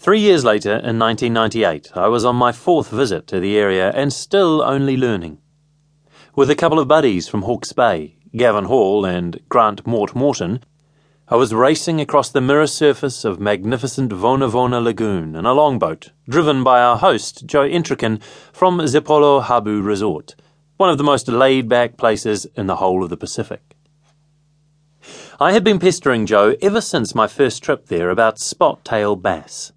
Three years later, in 1998, I was on my fourth visit to the area and still only learning. With a couple of buddies from Hawke's Bay, Gavin Hall and Grant Mort Morton, I was racing across the mirror surface of magnificent Vonavona Lagoon in a longboat, driven by our host, Joe Entrikin, from Zipolo Habu Resort, one of the most laid back places in the whole of the Pacific. I had been pestering Joe ever since my first trip there about spot tail bass.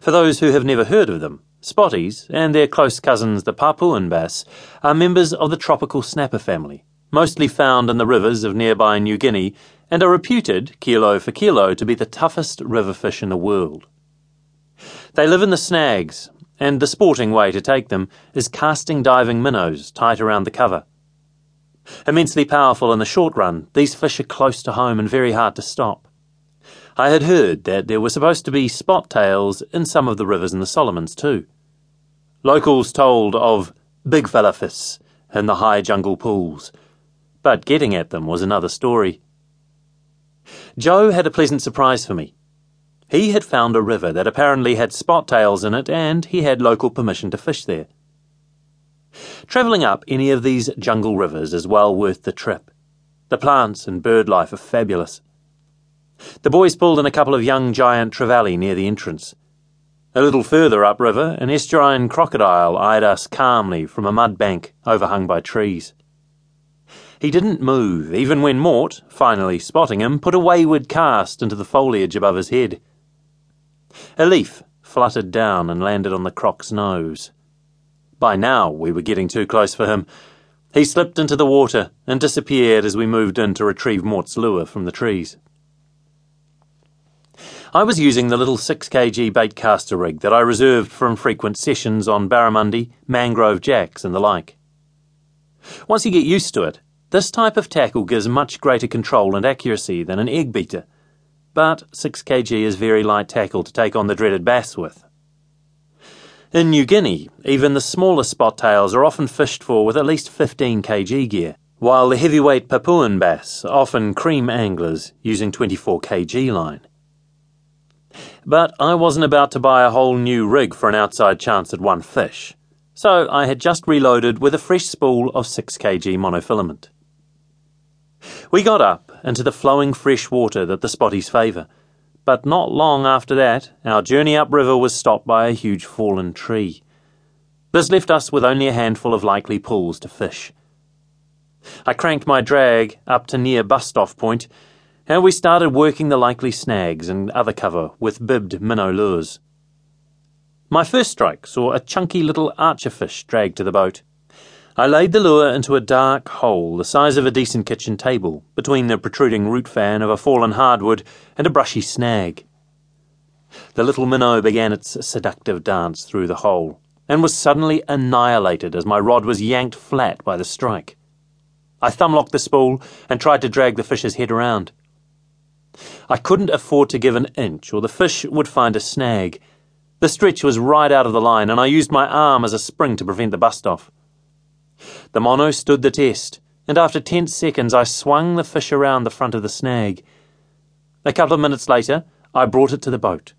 For those who have never heard of them, spotties and their close cousins the Papuan bass are members of the tropical snapper family, mostly found in the rivers of nearby New Guinea and are reputed, kilo for kilo, to be the toughest river fish in the world. They live in the snags, and the sporting way to take them is casting diving minnows tight around the cover. Immensely powerful in the short run, these fish are close to home and very hard to stop. I had heard that there were supposed to be spot tails in some of the rivers in the Solomons too. Locals told of big fella fish in the high jungle pools, but getting at them was another story. Joe had a pleasant surprise for me. He had found a river that apparently had spot tails in it, and he had local permission to fish there. Travelling up any of these jungle rivers is well worth the trip. The plants and bird life are fabulous. The boys pulled in a couple of young giant trevally near the entrance. A little further upriver, an estuarine crocodile eyed us calmly from a mud bank overhung by trees. He didn't move, even when Mort, finally spotting him, put a wayward cast into the foliage above his head. A leaf fluttered down and landed on the croc's nose. By now, we were getting too close for him. He slipped into the water and disappeared as we moved in to retrieve Mort's lure from the trees. I was using the little 6kg baitcaster rig that I reserved from frequent sessions on barramundi, mangrove jacks, and the like. Once you get used to it, this type of tackle gives much greater control and accuracy than an egg beater, but 6kg is very light tackle to take on the dreaded bass with. In New Guinea, even the smaller spot tails are often fished for with at least 15 kg gear, while the heavyweight Papuan bass often cream anglers using 24 kg line. But I wasn't about to buy a whole new rig for an outside chance at one fish, so I had just reloaded with a fresh spool of 6kg monofilament. We got up into the flowing fresh water that the spotties favour, but not long after that, our journey upriver was stopped by a huge fallen tree. This left us with only a handful of likely pools to fish. I cranked my drag up to near bust off point and we started working the likely snags and other cover with bibbed minnow lures. My first strike saw a chunky little archerfish dragged to the boat. I laid the lure into a dark hole the size of a decent kitchen table between the protruding root fan of a fallen hardwood and a brushy snag. The little minnow began its seductive dance through the hole and was suddenly annihilated as my rod was yanked flat by the strike. I thumblocked the spool and tried to drag the fish's head around. I couldn't afford to give an inch, or the fish would find a snag. The stretch was right out of the line, and I used my arm as a spring to prevent the bust off. The mono stood the test, and after ten seconds I swung the fish around the front of the snag. A couple of minutes later, I brought it to the boat.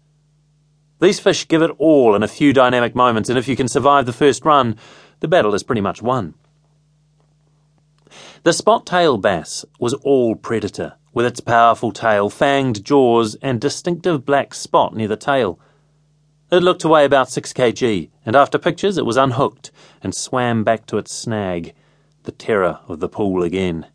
These fish give it all in a few dynamic moments, and if you can survive the first run, the battle is pretty much won. The spot tail bass was all predator with its powerful tail, fanged jaws, and distinctive black spot near the tail. It looked to weigh about 6 kg, and after pictures it was unhooked and swam back to its snag, the terror of the pool again.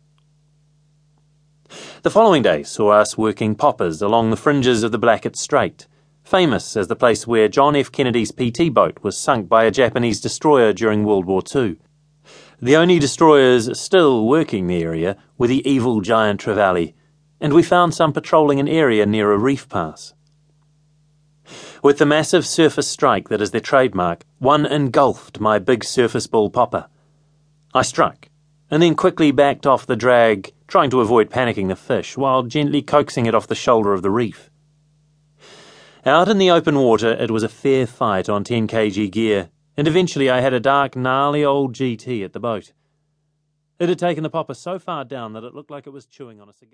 The following day saw us working poppers along the fringes of the Blackett Strait, famous as the place where John F. Kennedy's PT boat was sunk by a Japanese destroyer during World War II. The only destroyers still working the area were the evil giant Trevally and we found some patrolling an area near a reef pass. With the massive surface strike that is their trademark, one engulfed my big surface ball popper. I struck, and then quickly backed off the drag, trying to avoid panicking the fish while gently coaxing it off the shoulder of the reef. Out in the open water, it was a fair fight on 10 kg gear, and eventually I had a dark, gnarly old GT at the boat. It had taken the popper so far down that it looked like it was chewing on a cigar.